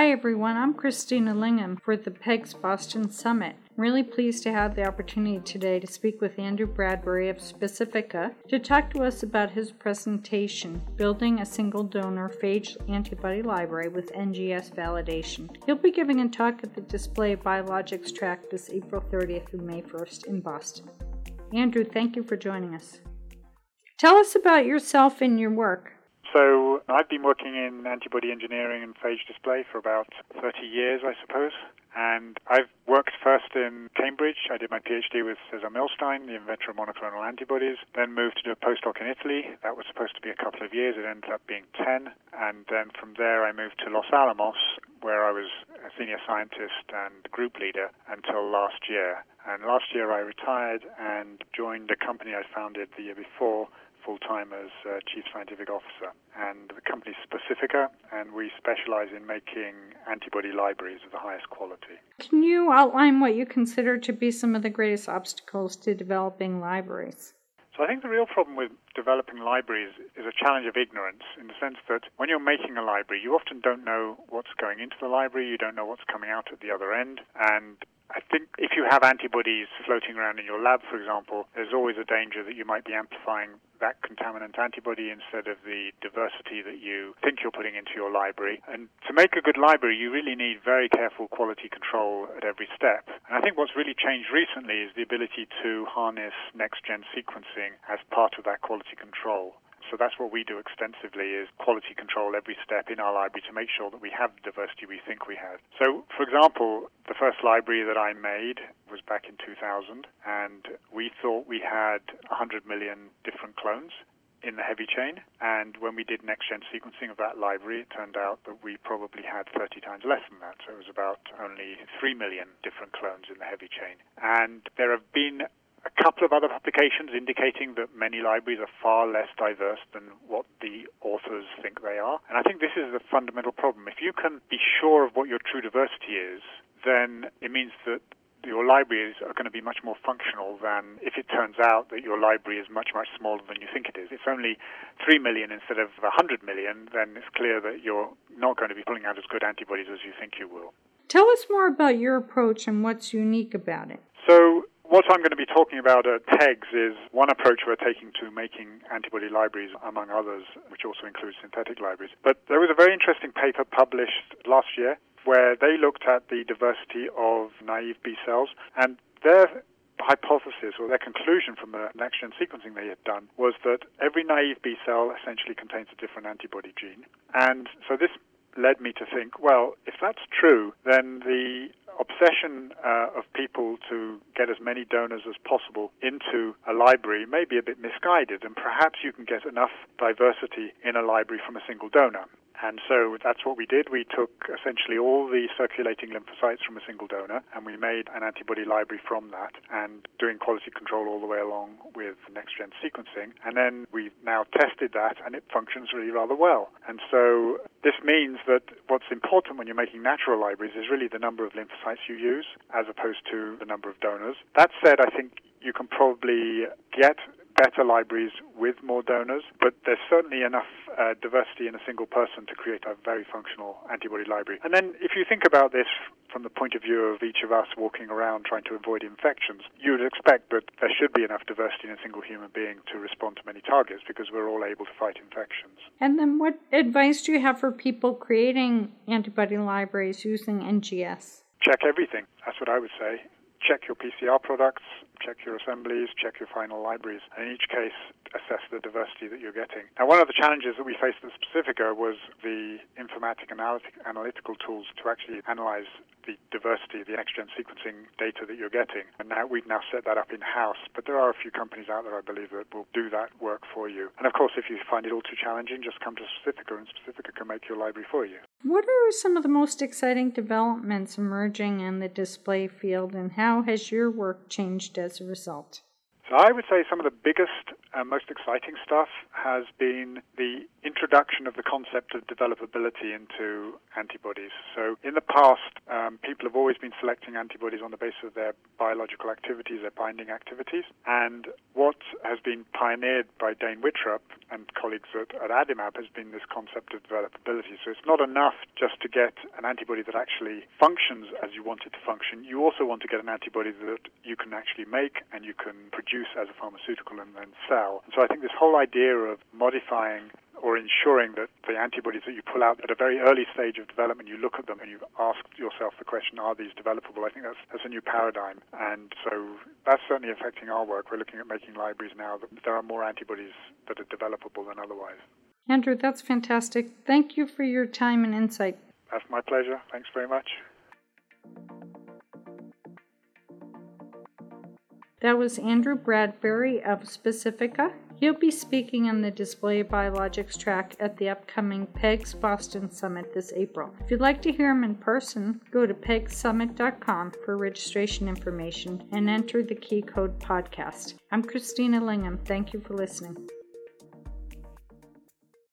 Hi everyone, I'm Christina Lingham for the PEGS Boston Summit. I'm really pleased to have the opportunity today to speak with Andrew Bradbury of Specifica to talk to us about his presentation, Building a Single Donor Phage Antibody Library with NGS Validation. He'll be giving a talk at the Display Biologics track this April 30th through May 1st in Boston. Andrew, thank you for joining us. Tell us about yourself and your work. So I've been working in antibody engineering and phage display for about 30 years, I suppose. And I've worked first in Cambridge. I did my PhD with Cesar Milstein, the inventor of monoclonal antibodies. Then moved to do a postdoc in Italy. That was supposed to be a couple of years. It ended up being 10. And then from there, I moved to Los Alamos, where I was a senior scientist and group leader until last year. And last year, I retired and joined a company I founded the year before full time as uh, Chief Scientific Officer. And the company's Specifica, and we specialize in making antibody libraries of the highest quality. Can you outline what you consider to be some of the greatest obstacles to developing libraries? I think the real problem with developing libraries is a challenge of ignorance in the sense that when you're making a library, you often don't know what's going into the library, you don't know what's coming out at the other end, and I think if you have antibodies floating around in your lab, for example, there's always a danger that you might be amplifying that contaminant antibody instead of the diversity that you think you're putting into your library. And to make a good library, you really need very careful quality control at every step. And I think what's really changed recently is the ability to harness next gen sequencing as part of that quality control. So that's what we do extensively is quality control every step in our library to make sure that we have the diversity we think we have. So, for example, the first library that I made was back in 2000, and we thought we had 100 million different clones in the heavy chain. And when we did next gen sequencing of that library, it turned out that we probably had 30 times less than that. So it was about only 3 million different clones in the heavy chain. And there have been a couple of other publications indicating that many libraries are far less diverse than what the authors think they are. And I think this is the fundamental problem. If you can be sure of what your true diversity is, then it means that your libraries are going to be much more functional than if it turns out that your library is much, much smaller than you think it is. If it's only 3 million instead of 100 million, then it's clear that you're not going to be pulling out as good antibodies as you think you will. Tell us more about your approach and what's unique about it. So, what I'm going to be talking about at PEGS is one approach we're taking to making antibody libraries, among others, which also includes synthetic libraries. But there was a very interesting paper published last year where they looked at the diversity of naive B cells and their hypothesis or their conclusion from the next gen sequencing they had done was that every naive B cell essentially contains a different antibody gene. And so this led me to think, well, if that's true, then the obsession uh, of people to get as many donors as possible into a library may be a bit misguided, and perhaps you can get enough diversity in a library from a single donor. And so that's what we did. We took essentially all the circulating lymphocytes from a single donor and we made an antibody library from that and doing quality control all the way along with next gen sequencing. And then we've now tested that and it functions really rather well. And so this means that what's important when you're making natural libraries is really the number of lymphocytes you use as opposed to the number of donors. That said, I think you can probably get better libraries with more donors, but there's certainly enough uh, diversity in a single person to create a very functional antibody library. And then if you think about this from the point of view of each of us walking around trying to avoid infections, you would expect that there should be enough diversity in a single human being to respond to many targets because we're all able to fight infections. And then what advice do you have for people creating antibody libraries using NGS? Check everything. That's what I would say check your PCR products, check your assemblies, check your final libraries, and in each case, assess the diversity that you're getting. Now, one of the challenges that we faced at Specifica was the informatic analytic, analytical tools to actually analyze the diversity, the next-gen sequencing data that you're getting. And now we've now set that up in-house, but there are a few companies out there, I believe, that will do that work for you. And of course, if you find it all too challenging, just come to Specifica, and Specifica can make your library for you. What are some of the most exciting developments emerging in the display field, and how has your work changed as a result? I would say some of the biggest and most exciting stuff has been the introduction of the concept of developability into antibodies. So, in the past, um, people have always been selecting antibodies on the basis of their biological activities, their binding activities. And what has been pioneered by Dane Wittrup and colleagues at, at Adimab has been this concept of developability. So, it's not enough just to get an antibody that actually functions as you want it to function. You also want to get an antibody that you can actually make and you can produce as a pharmaceutical and then sell. And so, I think this whole idea of modifying or ensuring that the antibodies that you pull out at a very early stage of development, you look at them and you ask yourself the question, are these developable? I think that's, that's a new paradigm. And so that's certainly affecting our work. We're looking at making libraries now that there are more antibodies that are developable than otherwise. Andrew, that's fantastic. Thank you for your time and insight. That's my pleasure. Thanks very much. That was Andrew Bradbury of Specifica. He'll be speaking on the Display Biologics track at the upcoming PEGS Boston Summit this April. If you'd like to hear him in person, go to pegsummit.com for registration information and enter the key code podcast. I'm Christina Lingham. Thank you for listening.